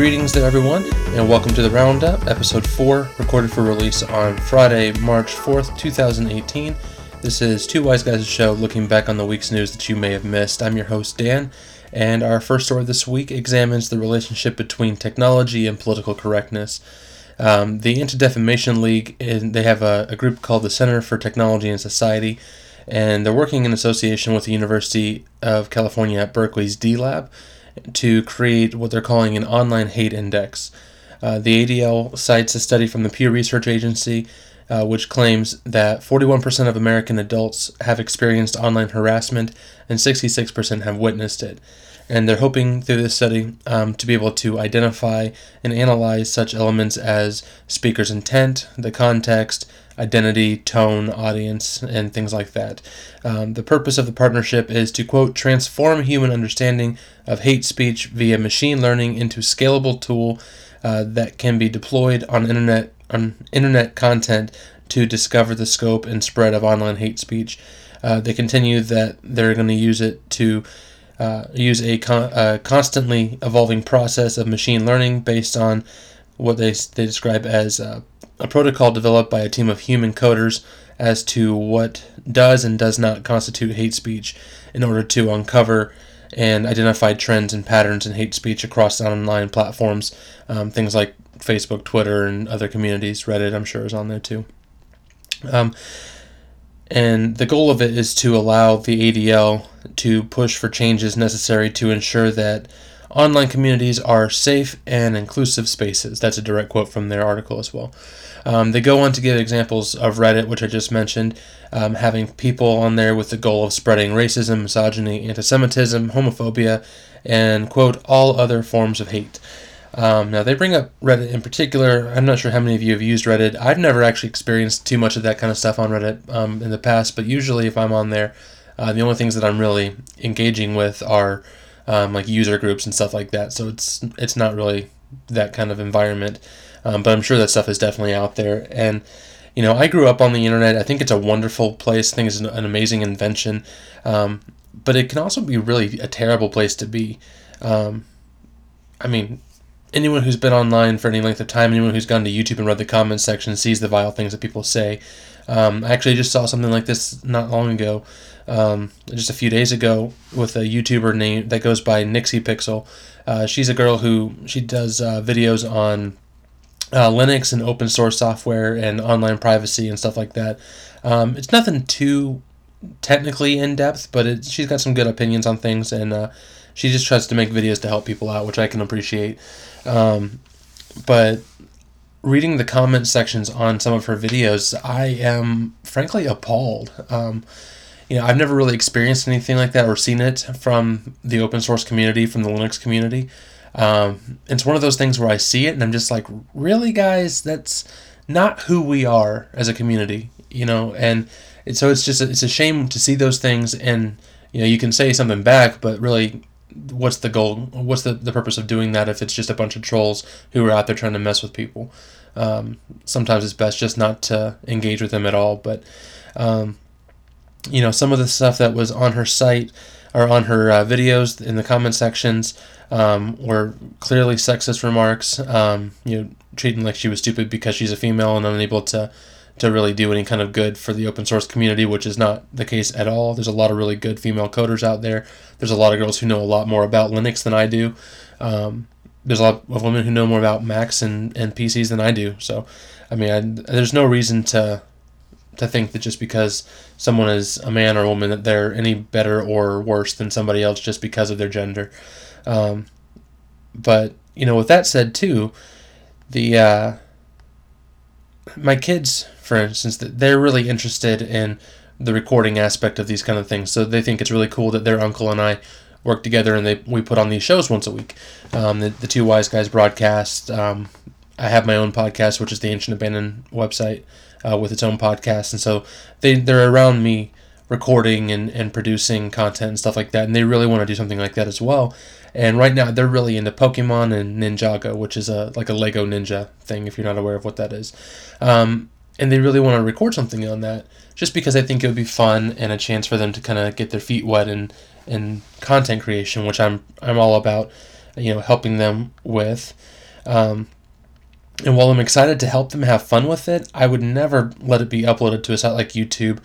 Greetings there, everyone, and welcome to the Roundup, episode 4, recorded for release on Friday, March 4th, 2018. This is Two Wise Guys' show looking back on the week's news that you may have missed. I'm your host, Dan, and our first story this week examines the relationship between technology and political correctness. Um, the Anti Defamation League, and they have a, a group called the Center for Technology and Society, and they're working in association with the University of California at Berkeley's D Lab to create what they're calling an online hate index. Uh, the ADL cites a study from the Pew Research Agency, uh, which claims that 41% of American adults have experienced online harassment and 66% have witnessed it. And they're hoping through this study um, to be able to identify and analyze such elements as speaker's intent, the context, identity, tone, audience, and things like that. Um, the purpose of the partnership is to, quote, transform human understanding of hate speech via machine learning into a scalable tool uh, that can be deployed on internet on internet content to discover the scope and spread of online hate speech. Uh, they continue that they're going to use it to uh, use a, con- a constantly evolving process of machine learning based on what they, they describe as uh, a protocol developed by a team of human coders as to what does and does not constitute hate speech in order to uncover and identify trends and patterns in hate speech across online platforms, um, things like Facebook, Twitter, and other communities. Reddit, I'm sure, is on there too. Um, and the goal of it is to allow the ADL to push for changes necessary to ensure that online communities are safe and inclusive spaces. That's a direct quote from their article as well. Um, they go on to give examples of Reddit, which I just mentioned, um, having people on there with the goal of spreading racism, misogyny, anti Semitism, homophobia, and, quote, all other forms of hate. Um, now, they bring up Reddit in particular. I'm not sure how many of you have used Reddit. I've never actually experienced too much of that kind of stuff on Reddit um, in the past, but usually if I'm on there, uh, the only things that I'm really engaging with are um, like user groups and stuff like that. So it's it's not really that kind of environment. Um, but I'm sure that stuff is definitely out there. And, you know, I grew up on the internet. I think it's a wonderful place. I think it's an, an amazing invention. Um, but it can also be really a terrible place to be. Um, I mean, anyone who's been online for any length of time, anyone who's gone to YouTube and read the comments section sees the vile things that people say. Um, I actually just saw something like this not long ago, um, just a few days ago, with a YouTuber name that goes by Nixie Pixel. Uh, she's a girl who she does uh, videos on uh, Linux and open source software and online privacy and stuff like that. Um, it's nothing too technically in depth, but it, she's got some good opinions on things, and uh, she just tries to make videos to help people out, which I can appreciate. Um, but reading the comment sections on some of her videos, I am frankly appalled. Um, you know, I've never really experienced anything like that or seen it from the open source community, from the Linux community. Um, it's one of those things where I see it and I'm just like, really, guys, that's not who we are as a community, you know. And it, so it's just it's a shame to see those things, and you know, you can say something back, but really, what's the goal? What's the, the purpose of doing that if it's just a bunch of trolls who are out there trying to mess with people? Um, sometimes it's best just not to engage with them at all. But um, you know, some of the stuff that was on her site or on her uh, videos in the comment sections um, were clearly sexist remarks. Um, you know, treating like she was stupid because she's a female and unable to to really do any kind of good for the open source community, which is not the case at all. There's a lot of really good female coders out there. There's a lot of girls who know a lot more about Linux than I do. Um, there's a lot of women who know more about Macs and, and PCs than I do. So, I mean, I, there's no reason to to think that just because someone is a man or a woman that they're any better or worse than somebody else just because of their gender. Um, but you know, with that said, too, the uh, my kids, for instance, that they're really interested in the recording aspect of these kind of things. So they think it's really cool that their uncle and I work together and they we put on these shows once a week. Um, the, the two wise guys broadcast. Um, I have my own podcast, which is the Ancient Abandoned website uh, with its own podcast, and so they they're around me recording and, and producing content and stuff like that, and they really want to do something like that as well. And right now, they're really into Pokemon and Ninjago, which is a like a Lego Ninja thing. If you're not aware of what that is, um, and they really want to record something on that, just because I think it would be fun and a chance for them to kind of get their feet wet in in content creation, which I'm I'm all about. you know, helping them with. Um, and while I'm excited to help them have fun with it, I would never let it be uploaded to a site like YouTube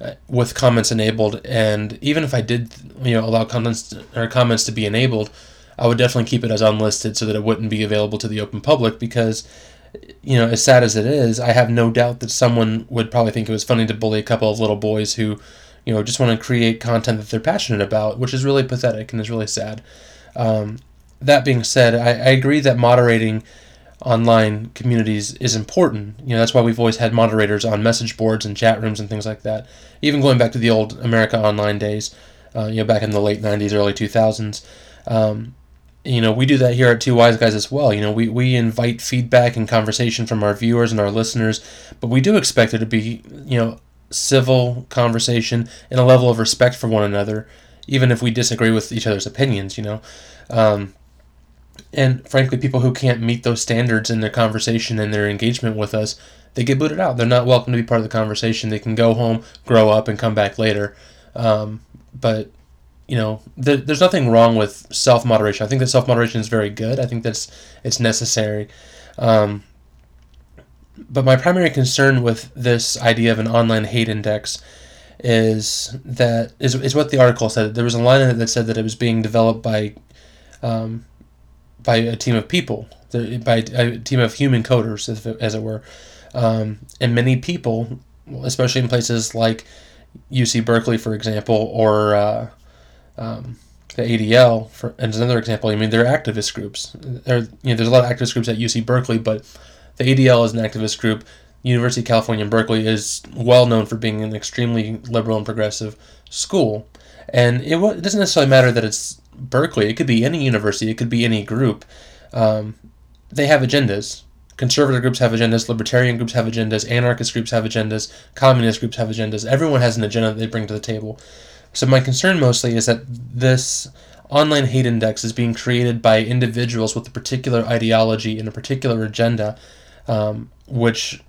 uh, with comments enabled. And even if I did, you know, allow comments or comments to be enabled, I would definitely keep it as unlisted so that it wouldn't be available to the open public because, you know, as sad as it is, I have no doubt that someone would probably think it was funny to bully a couple of little boys who, you know, just want to create content that they're passionate about, which is really pathetic and is really sad. Um, that being said, I, I agree that moderating online communities is important. You know, that's why we've always had moderators on message boards and chat rooms and things like that. Even going back to the old America Online days, uh, you know, back in the late 90s, early 2000s. Um, you know, we do that here at Two Wise Guys as well. You know, we, we invite feedback and conversation from our viewers and our listeners, but we do expect it to be, you know, civil conversation and a level of respect for one another, even if we disagree with each other's opinions, you know. Um, and frankly, people who can't meet those standards in their conversation and their engagement with us, they get booted out. They're not welcome to be part of the conversation. They can go home, grow up, and come back later. Um, but you know, th- there's nothing wrong with self moderation. I think that self moderation is very good. I think that's it's necessary. Um, but my primary concern with this idea of an online hate index is that is, is what the article said. There was a line in it that said that it was being developed by um, by a team of people, by a team of human coders, as it were. Um, and many people, especially in places like UC Berkeley, for example, or uh, um, the ADL, for as another example, I mean, they're activist groups. There, you know, there's a lot of activist groups at UC Berkeley, but the ADL is an activist group. University of California in Berkeley is well known for being an extremely liberal and progressive school. And it, it doesn't necessarily matter that it's Berkeley. It could be any university. It could be any group. Um, they have agendas. Conservative groups have agendas. Libertarian groups have agendas. Anarchist groups have agendas. Communist groups have agendas. Everyone has an agenda that they bring to the table. So my concern mostly is that this online hate index is being created by individuals with a particular ideology and a particular agenda, um, which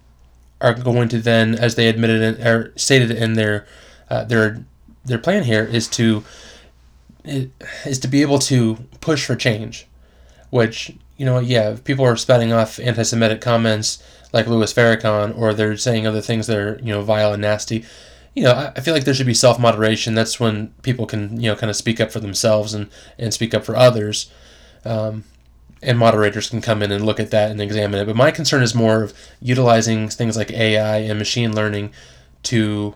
are going to then, as they admitted in, or stated in their uh, their their plan here, is to is to be able to push for change, which you know, yeah, people are spouting off anti-Semitic comments like Louis Farrakhan, or they're saying other things that are you know vile and nasty. You know, I feel like there should be self moderation. That's when people can you know kind of speak up for themselves and and speak up for others. Um, and moderators can come in and look at that and examine it. But my concern is more of utilizing things like AI and machine learning to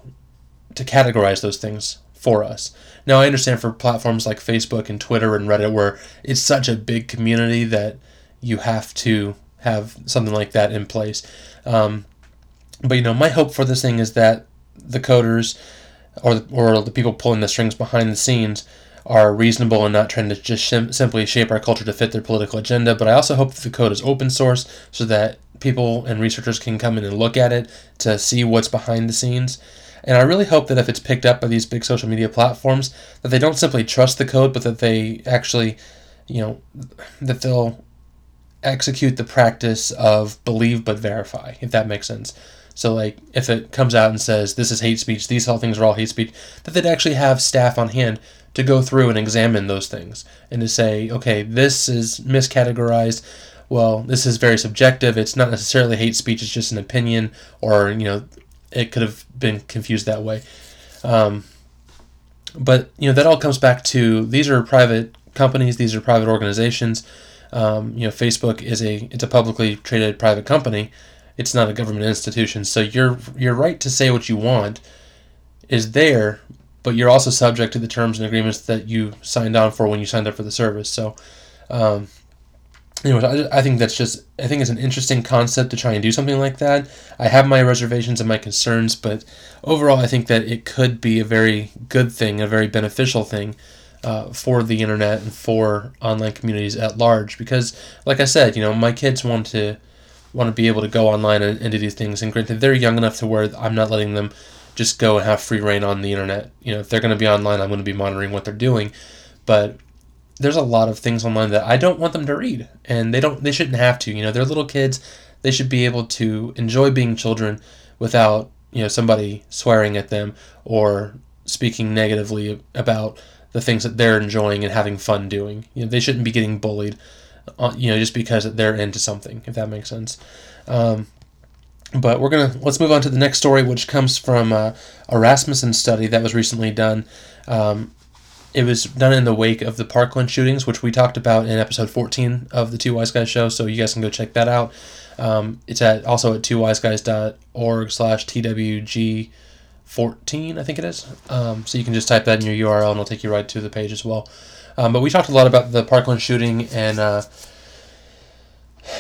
to categorize those things for us. Now, I understand for platforms like Facebook and Twitter and Reddit, where it's such a big community that you have to have something like that in place. Um, but you know, my hope for this thing is that the coders or the, or the people pulling the strings behind the scenes are reasonable and not trying to just simply shape our culture to fit their political agenda. But I also hope that the code is open source so that people and researchers can come in and look at it to see what's behind the scenes. And I really hope that if it's picked up by these big social media platforms, that they don't simply trust the code, but that they actually, you know, that they'll execute the practice of believe but verify, if that makes sense. So, like, if it comes out and says this is hate speech, these all things are all hate speech, that they'd actually have staff on hand to go through and examine those things and to say, okay, this is miscategorized. Well, this is very subjective. It's not necessarily hate speech. It's just an opinion, or you know, it could have been confused that way. Um, but you know that all comes back to these are private companies, these are private organizations. Um, you know, Facebook is a it's a publicly traded private company. It's not a government institution. So your your right to say what you want is there, but you're also subject to the terms and agreements that you signed on for when you signed up for the service. So, um, anyways, I, I think that's just I think it's an interesting concept to try and do something like that. I have my reservations and my concerns, but overall, I think that it could be a very good thing, a very beneficial thing. Uh, for the internet and for online communities at large, because, like I said, you know, my kids want to want to be able to go online and, and do these things. And granted, they're young enough to where I'm not letting them just go and have free reign on the internet. You know, if they're going to be online, I'm going to be monitoring what they're doing. But there's a lot of things online that I don't want them to read, and they don't. They shouldn't have to. You know, they're little kids. They should be able to enjoy being children without you know somebody swearing at them or speaking negatively about the things that they're enjoying and having fun doing. You know, they shouldn't be getting bullied, you know, just because they're into something, if that makes sense. Um, but we're gonna let's move on to the next story, which comes from uh, a Rasmussen study that was recently done. Um, it was done in the wake of the Parkland shootings, which we talked about in episode 14 of the Two Wise Guys show. So you guys can go check that out. Um, it's at also at twowiseguys.org slash twg 14, I think it is. Um, so you can just type that in your URL and it'll take you right to the page as well. Um, but we talked a lot about the Parkland shooting, and uh,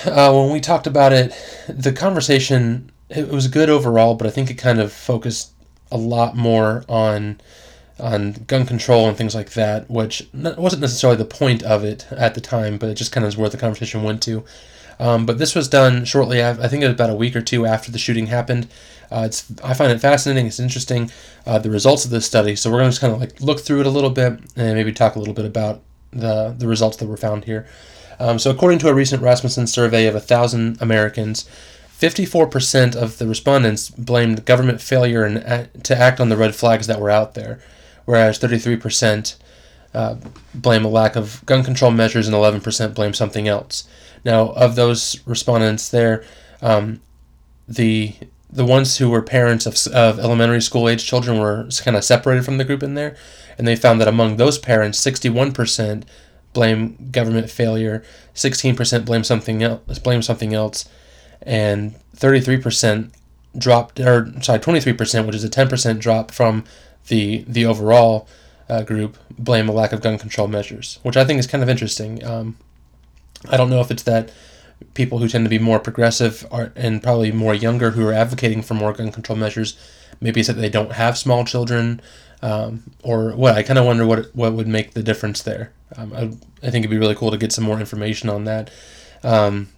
uh, when we talked about it, the conversation it was good overall, but I think it kind of focused a lot more on on gun control and things like that, which wasn't necessarily the point of it at the time, but it just kind of is where the conversation went to. Um, but this was done shortly. I think it was about a week or two after the shooting happened. Uh, it's I find it fascinating. It's interesting uh, the results of this study. So we're going to just kind of like look through it a little bit and maybe talk a little bit about the the results that were found here. Um, so according to a recent Rasmussen survey of a thousand Americans, 54% of the respondents blamed government failure in, to act on the red flags that were out there whereas 33% uh, blame a lack of gun control measures and 11% blame something else. Now, of those respondents there, um, the the ones who were parents of, of elementary school age children were kind of separated from the group in there, and they found that among those parents, 61% blame government failure, 16% blame something else, blame something else, and 33% dropped, or sorry, 23%, which is a 10% drop from the the overall uh, group blame a lack of gun control measures, which I think is kind of interesting. Um, I don't know if it's that people who tend to be more progressive are, and probably more younger who are advocating for more gun control measures. Maybe it's that they don't have small children, um, or what. I kind of wonder what what would make the difference there. Um, I, I think it'd be really cool to get some more information on that. Um,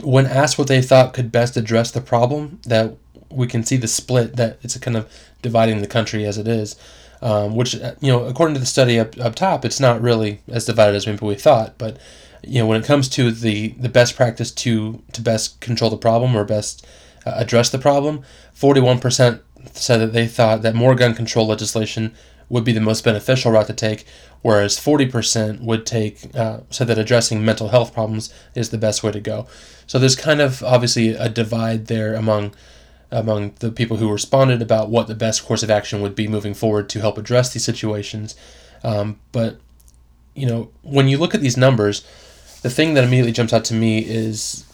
when asked what they thought could best address the problem that we can see the split that it's kind of dividing the country as it is. Um, which uh, you know, according to the study up, up top, it's not really as divided as maybe we thought. But you know, when it comes to the the best practice to to best control the problem or best uh, address the problem, forty one percent said that they thought that more gun control legislation would be the most beneficial route to take, whereas 40% would take uh, said that addressing mental health problems is the best way to go. So there's kind of obviously a divide there among among the people who responded about what the best course of action would be moving forward to help address these situations. Um, but you know, when you look at these numbers, the thing that immediately jumps out to me is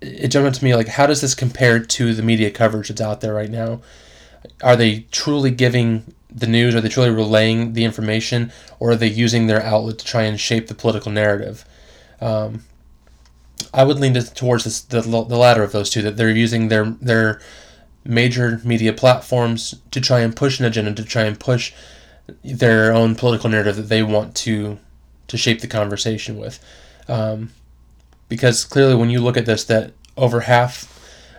it jumped out to me like how does this compare to the media coverage that's out there right now? Are they truly giving the news? Are they truly relaying the information, or are they using their outlet to try and shape the political narrative? Um, I would lean towards this, the the latter of those two. That they're using their their major media platforms to try and push an agenda, to try and push their own political narrative that they want to to shape the conversation with. Um, because clearly, when you look at this, that over half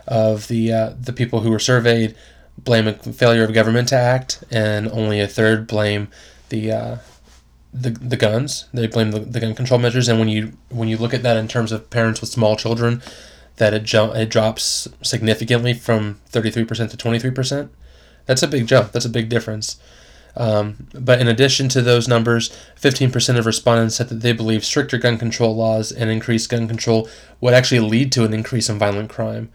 of the uh, the people who were surveyed blame a failure of government to act, and only a third blame the uh, the, the guns. They blame the, the gun control measures, and when you when you look at that in terms of parents with small children, that it jump it drops significantly from thirty three percent to twenty three percent. That's a big jump. That's a big difference. Um, but in addition to those numbers, 15% of respondents said that they believe stricter gun control laws and increased gun control would actually lead to an increase in violent crime.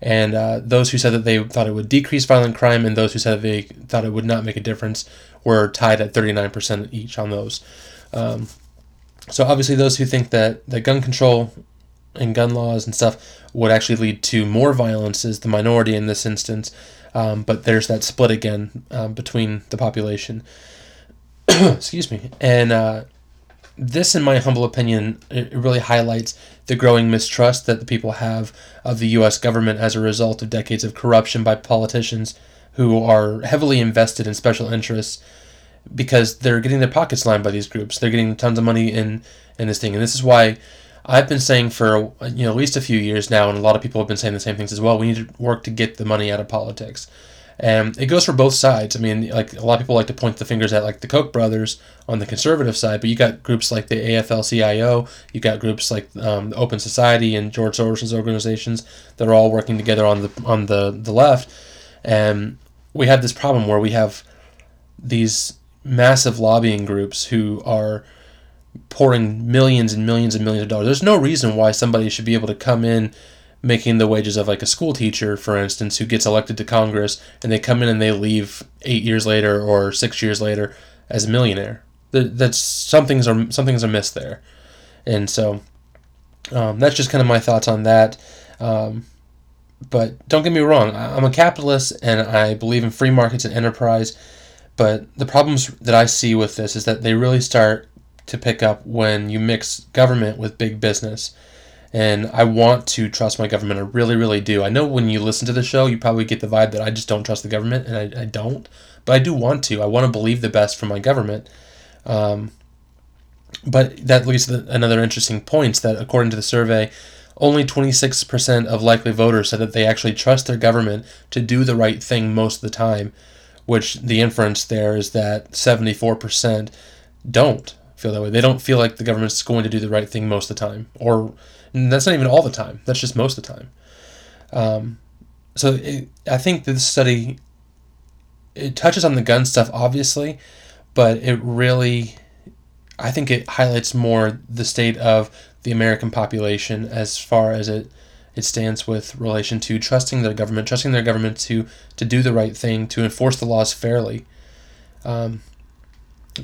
And uh, those who said that they thought it would decrease violent crime and those who said that they thought it would not make a difference were tied at 39% each on those. Um, so obviously, those who think that, that gun control and gun laws and stuff would actually lead to more violence is the minority in this instance. Um, but there's that split again um, between the population. Excuse me. And uh, this, in my humble opinion, it really highlights the growing mistrust that the people have of the U.S. government as a result of decades of corruption by politicians who are heavily invested in special interests because they're getting their pockets lined by these groups. They're getting tons of money in in this thing, and this is why I've been saying for you know at least a few years now, and a lot of people have been saying the same things as well. We need to work to get the money out of politics, and it goes for both sides. I mean, like a lot of people like to point the fingers at like the Koch brothers on the conservative side, but you got groups like the AFL-CIO, you got groups like um, Open Society and George Soros's organizations that are all working together on the on the the left, and we have this problem where we have these massive lobbying groups who are pouring millions and millions and millions of dollars. There's no reason why somebody should be able to come in making the wages of like a school teacher, for instance, who gets elected to Congress and they come in and they leave eight years later or six years later as a millionaire. That's something's are something's amiss there, and so um, that's just kind of my thoughts on that. Um, but don't get me wrong, I'm a capitalist and I believe in free markets and enterprise. But the problems that I see with this is that they really start to pick up when you mix government with big business. And I want to trust my government. I really, really do. I know when you listen to the show, you probably get the vibe that I just don't trust the government, and I, I don't. But I do want to. I want to believe the best for my government. Um, but that leads to another interesting point that according to the survey, only 26% of likely voters said that they actually trust their government to do the right thing most of the time, which the inference there is that 74% don't feel that way. They don't feel like the government's going to do the right thing most of the time, or that's not even all the time. That's just most of the time. Um, so it, I think this study it touches on the gun stuff, obviously, but it really, I think it highlights more the state of the American population as far as it it stands with relation to trusting their government, trusting their government to to do the right thing, to enforce the laws fairly. Um,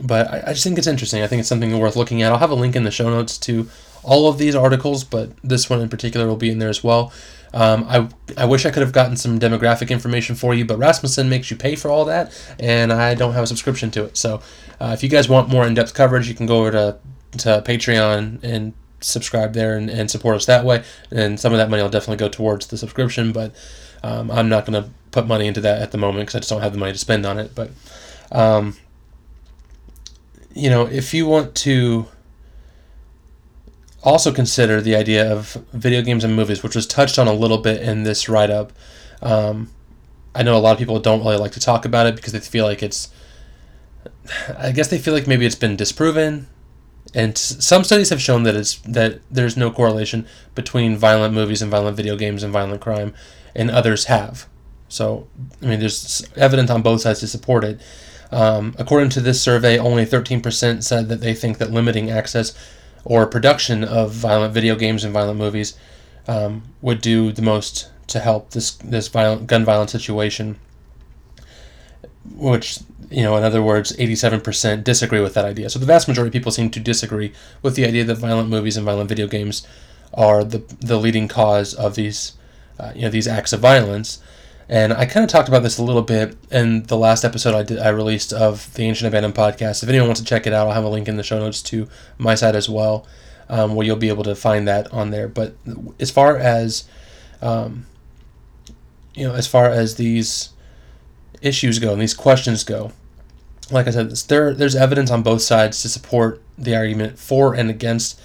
but I, I just think it's interesting. I think it's something worth looking at. I'll have a link in the show notes to all of these articles, but this one in particular will be in there as well. Um, I, I wish I could have gotten some demographic information for you, but Rasmussen makes you pay for all that, and I don't have a subscription to it. So uh, if you guys want more in depth coverage, you can go over to, to Patreon and subscribe there and, and support us that way. And some of that money will definitely go towards the subscription, but um, I'm not going to put money into that at the moment because I just don't have the money to spend on it. But um, you know, if you want to also consider the idea of video games and movies, which was touched on a little bit in this write up, um, I know a lot of people don't really like to talk about it because they feel like it's, I guess they feel like maybe it's been disproven. And some studies have shown that it's that there's no correlation between violent movies and violent video games and violent crime, and others have. So, I mean, there's evidence on both sides to support it. Um, according to this survey, only 13% said that they think that limiting access or production of violent video games and violent movies um, would do the most to help this this violent gun violence situation. Which you know, in other words, 87% disagree with that idea. So the vast majority of people seem to disagree with the idea that violent movies and violent video games are the the leading cause of these uh, you know these acts of violence. And I kind of talked about this a little bit in the last episode I did I released of the Ancient Abandoned podcast. If anyone wants to check it out, I'll have a link in the show notes to my site as well, um, where you'll be able to find that on there. But as far as um, you know, as far as these issues go and these questions go, like I said, there there's evidence on both sides to support the argument for and against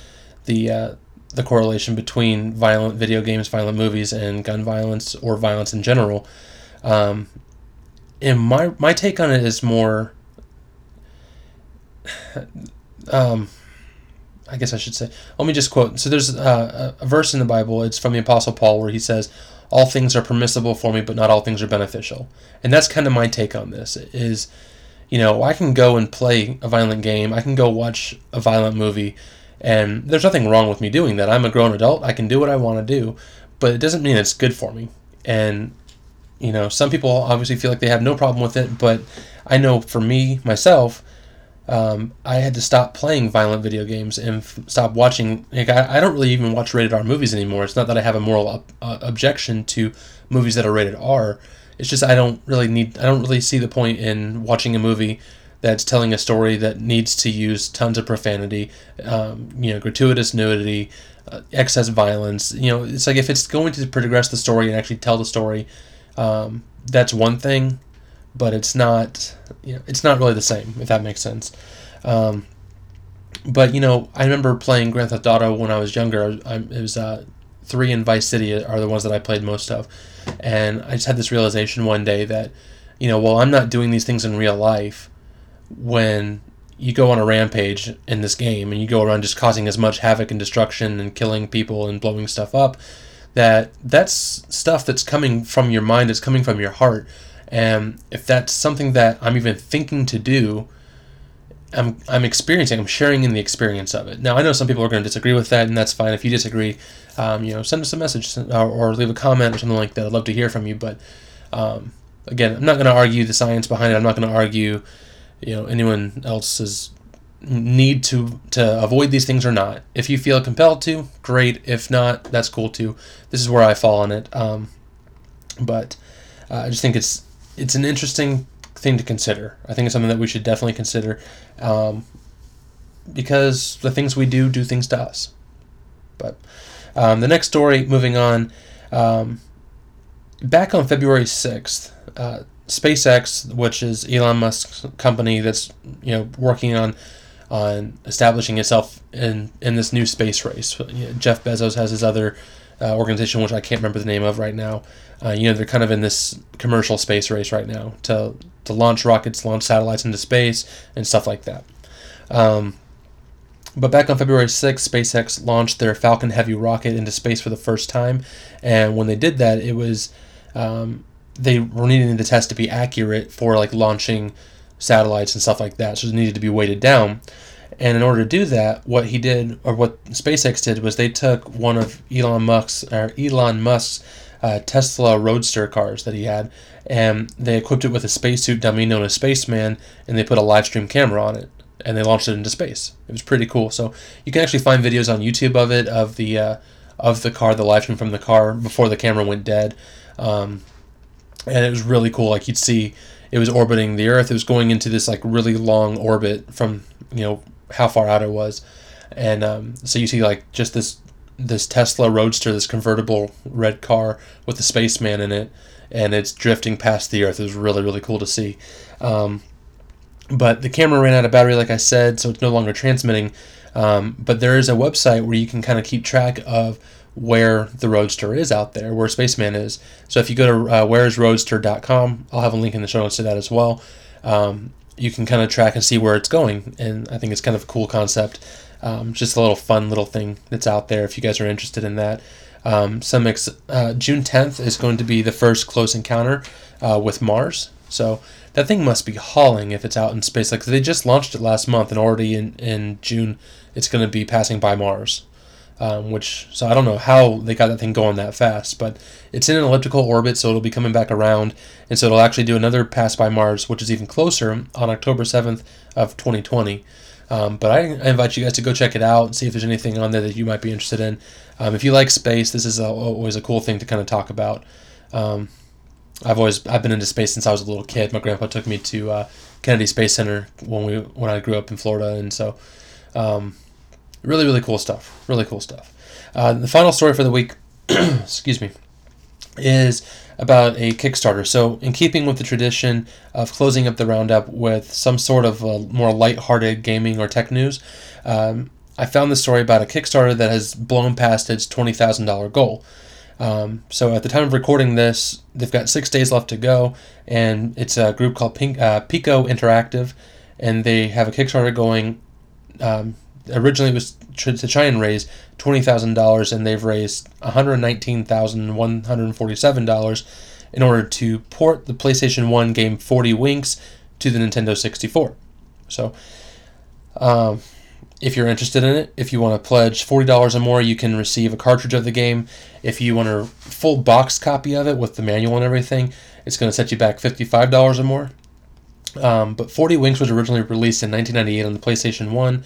the uh, the correlation between violent video games, violent movies, and gun violence or violence in general. Um, and my my take on it is more. Um, I guess I should say. Let me just quote. So there's a, a verse in the Bible. It's from the Apostle Paul where he says, "All things are permissible for me, but not all things are beneficial." And that's kind of my take on this. Is you know I can go and play a violent game. I can go watch a violent movie and there's nothing wrong with me doing that. I'm a grown adult. I can do what I want to do, but it doesn't mean it's good for me. And, you know, some people obviously feel like they have no problem with it, but I know for me, myself, um, I had to stop playing violent video games and f- stop watching. Like, I, I don't really even watch rated R movies anymore. It's not that I have a moral ob- uh, objection to movies that are rated R. It's just I don't really need. I don't really see the point in watching a movie that's telling a story that needs to use tons of profanity, um, you know, gratuitous nudity, uh, excess violence. You know, it's like if it's going to progress the story and actually tell the story, um, that's one thing, but it's not. You know, it's not really the same if that makes sense. Um, but you know, I remember playing Grand Theft Auto when I was younger. I, it was uh, three and Vice City are the ones that I played most of, and I just had this realization one day that, you know, while I'm not doing these things in real life, when you go on a rampage in this game and you go around just causing as much havoc and destruction and killing people and blowing stuff up that that's stuff that's coming from your mind it's coming from your heart and if that's something that i'm even thinking to do I'm I'm experiencing. I'm sharing in the experience of it. Now I know some people are going to disagree with that, and that's fine. If you disagree, um, you know, send us a message or, or, leave a comment or something like that. I'd love to hear from you. But um, again, I'm not going to argue the science behind it. I'm not going to argue, you know, anyone else's need to to avoid these things or not. If you feel compelled to, great. If not, that's cool too. This is where I fall on it. Um, but uh, I just think it's it's an interesting thing to consider. I think it's something that we should definitely consider um, because the things we do do things to us. But um, the next story, moving on, um, back on February 6th, uh, SpaceX, which is Elon Musk's company that's you know working on on establishing itself in in this new space race. Jeff Bezos has his other uh, organization, which I can't remember the name of right now. Uh, you know, they're kind of in this commercial space race right now to to launch rockets, launch satellites into space, and stuff like that. Um, but back on February 6th, SpaceX launched their Falcon Heavy rocket into space for the first time, and when they did that, it was um, they were needing the test to be accurate for like launching satellites and stuff like that, so it needed to be weighted down. And in order to do that, what he did, or what SpaceX did, was they took one of Elon Musk's, or Elon Musk's uh, Tesla Roadster cars that he had, and they equipped it with a spacesuit dummy known as Spaceman, and they put a live stream camera on it, and they launched it into space. It was pretty cool. So you can actually find videos on YouTube of it, of the uh, of the car, the live stream from the car before the camera went dead, um, and it was really cool. Like you'd see, it was orbiting the Earth. It was going into this like really long orbit from you know how far out it was, and um, so you see like just this this Tesla Roadster, this convertible red car with the spaceman in it, and it's drifting past the Earth. It was really really cool to see. Um, but the camera ran out of battery, like I said, so it's no longer transmitting. Um, but there is a website where you can kind of keep track of where the Roadster is out there, where Spaceman is. So if you go to uh, whereisroadster.com, I'll have a link in the show notes to that as well. Um, you can kind of track and see where it's going, and I think it's kind of a cool concept. Um, just a little fun little thing that's out there if you guys are interested in that. Um, some ex- uh, June 10th is going to be the first close encounter uh, with Mars. So that thing must be hauling if it's out in space. Like they just launched it last month, and already in, in June, it's going to be passing by Mars. Um, which so I don't know how they got that thing going that fast, but it's in an elliptical orbit, so it'll be coming back around, and so it'll actually do another pass by Mars, which is even closer on October 7th of 2020. Um, but I, I, invite you guys to go check it out and see if there's anything on there that you might be interested in. Um, if you like space, this is a, always a cool thing to kind of talk about. Um, I've always I've been into space since I was a little kid. My grandpa took me to uh, Kennedy Space Center when we when I grew up in Florida, and so um, really really cool stuff. Really cool stuff. Uh, the final story for the week, excuse me, is about a Kickstarter. So, in keeping with the tradition of closing up the roundup with some sort of uh, more light-hearted gaming or tech news, um, I found this story about a Kickstarter that has blown past its $20,000 goal. Um, so, at the time of recording this, they've got six days left to go, and it's a group called Pink, uh, Piko Interactive, and they have a Kickstarter going. Um, originally, it was to, try and raise twenty thousand dollars, and they've raised one hundred nineteen thousand one hundred forty-seven dollars in order to port the PlayStation One game Forty Winks to the Nintendo sixty-four. So, um, if you're interested in it, if you want to pledge forty dollars or more, you can receive a cartridge of the game. If you want a full box copy of it with the manual and everything, it's going to set you back fifty-five dollars or more. Um, but 40 Winks was originally released in 1998 on the PlayStation 1.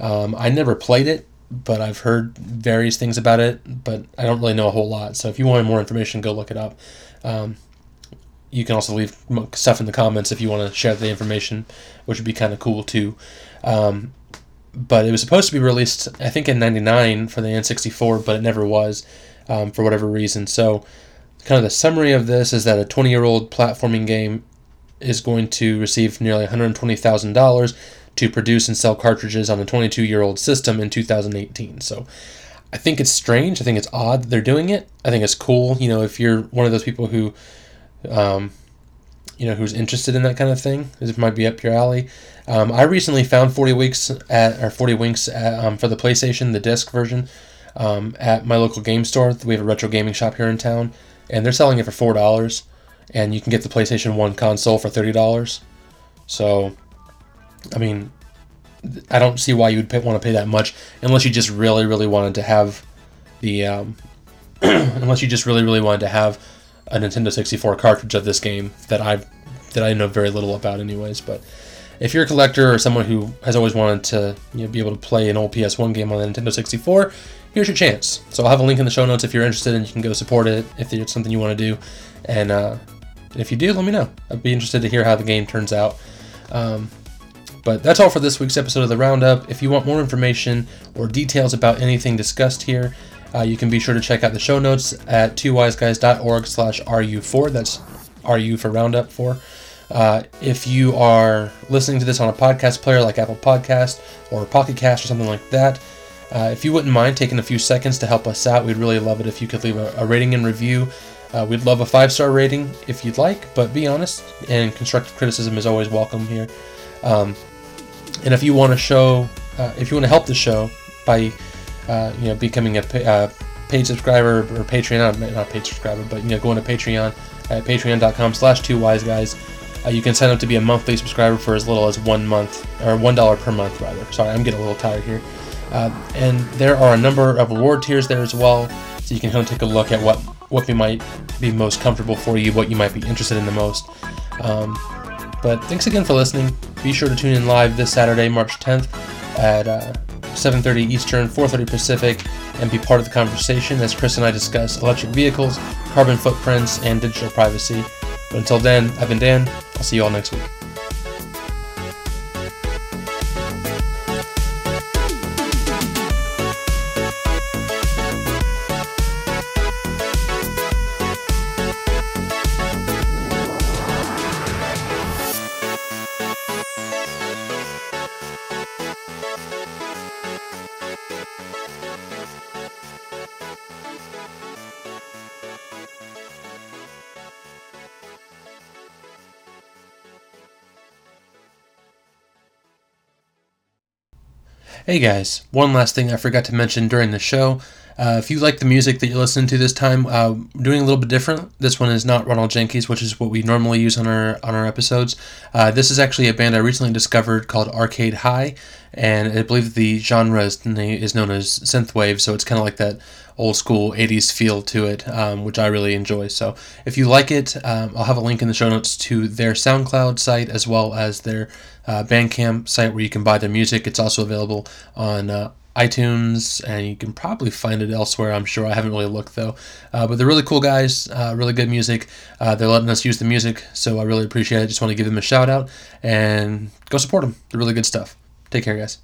Um, I never played it, but I've heard various things about it, but I don't really know a whole lot. So if you want more information, go look it up. Um, you can also leave stuff in the comments if you want to share the information, which would be kind of cool too. Um, but it was supposed to be released, I think, in '99 for the N64, but it never was um, for whatever reason. So, kind of the summary of this is that a 20 year old platforming game is going to receive nearly $120,000 to produce and sell cartridges on a 22 year old system in 2018. So I think it's strange. I think it's odd that they're doing it. I think it's cool. You know, if you're one of those people who, um, you know, who's interested in that kind of thing, it might be up your alley. Um, I recently found 40 weeks at or 40 winks at, um, for the PlayStation, the disc version, um, at my local game store. We have a retro gaming shop here in town, and they're selling it for four dollars, and you can get the PlayStation One console for thirty dollars. So I mean, I don't see why you would pay, want to pay that much unless you just really, really wanted to have the, um, unless you just really, really wanted to have a Nintendo 64 cartridge of this game that I that I know very little about, anyways. But if you're a collector or someone who has always wanted to you know, be able to play an old PS1 game on the Nintendo 64, here's your chance. So I'll have a link in the show notes if you're interested, and you can go support it if it's something you want to do. And uh, if you do, let me know. I'd be interested to hear how the game turns out. Um, but that's all for this week's episode of the Roundup. If you want more information or details about anything discussed here, uh, you can be sure to check out the show notes at twowiseguys.org slash RU4. That's RU for Roundup 4. Uh, if you are listening to this on a podcast player like Apple Podcast or Pocket Cast or something like that, uh, if you wouldn't mind taking a few seconds to help us out, we'd really love it if you could leave a, a rating and review. Uh, we'd love a five star rating if you'd like, but be honest, and constructive criticism is always welcome here. Um, and if you want to show, uh, if you want to help the show by, uh, you know, becoming a uh, paid subscriber or Patreon, not paid subscriber, but you know, going to Patreon at patreon.com/slash two wise guys. Uh, you can sign up to be a monthly subscriber for as little as one month, or one dollar per month, rather. Sorry, I'm getting a little tired here. Uh, and there are a number of reward tiers there as well, so you can kind of take a look at what what might be most comfortable for you, what you might be interested in the most. Um, but thanks again for listening. Be sure to tune in live this Saturday, March 10th at uh, 7:30 Eastern, 4:30 Pacific, and be part of the conversation as Chris and I discuss electric vehicles, carbon footprints, and digital privacy. But until then, I've been Dan. I'll see you all next week. Hey guys, one last thing I forgot to mention during the show. Uh, if you like the music that you're listening to this time, uh, doing a little bit different. This one is not Ronald Jenkees, which is what we normally use on our on our episodes. Uh, this is actually a band I recently discovered called Arcade High, and I believe the genre is, is known as synthwave. So it's kind of like that old school 80s feel to it, um, which I really enjoy. So if you like it, um, I'll have a link in the show notes to their SoundCloud site as well as their uh, Bandcamp site where you can buy their music. It's also available on uh, iTunes, and you can probably find it elsewhere. I'm sure. I haven't really looked though. Uh, but they're really cool guys, uh, really good music. Uh, they're letting us use the music, so I really appreciate it. Just want to give them a shout out and go support them. They're really good stuff. Take care, guys.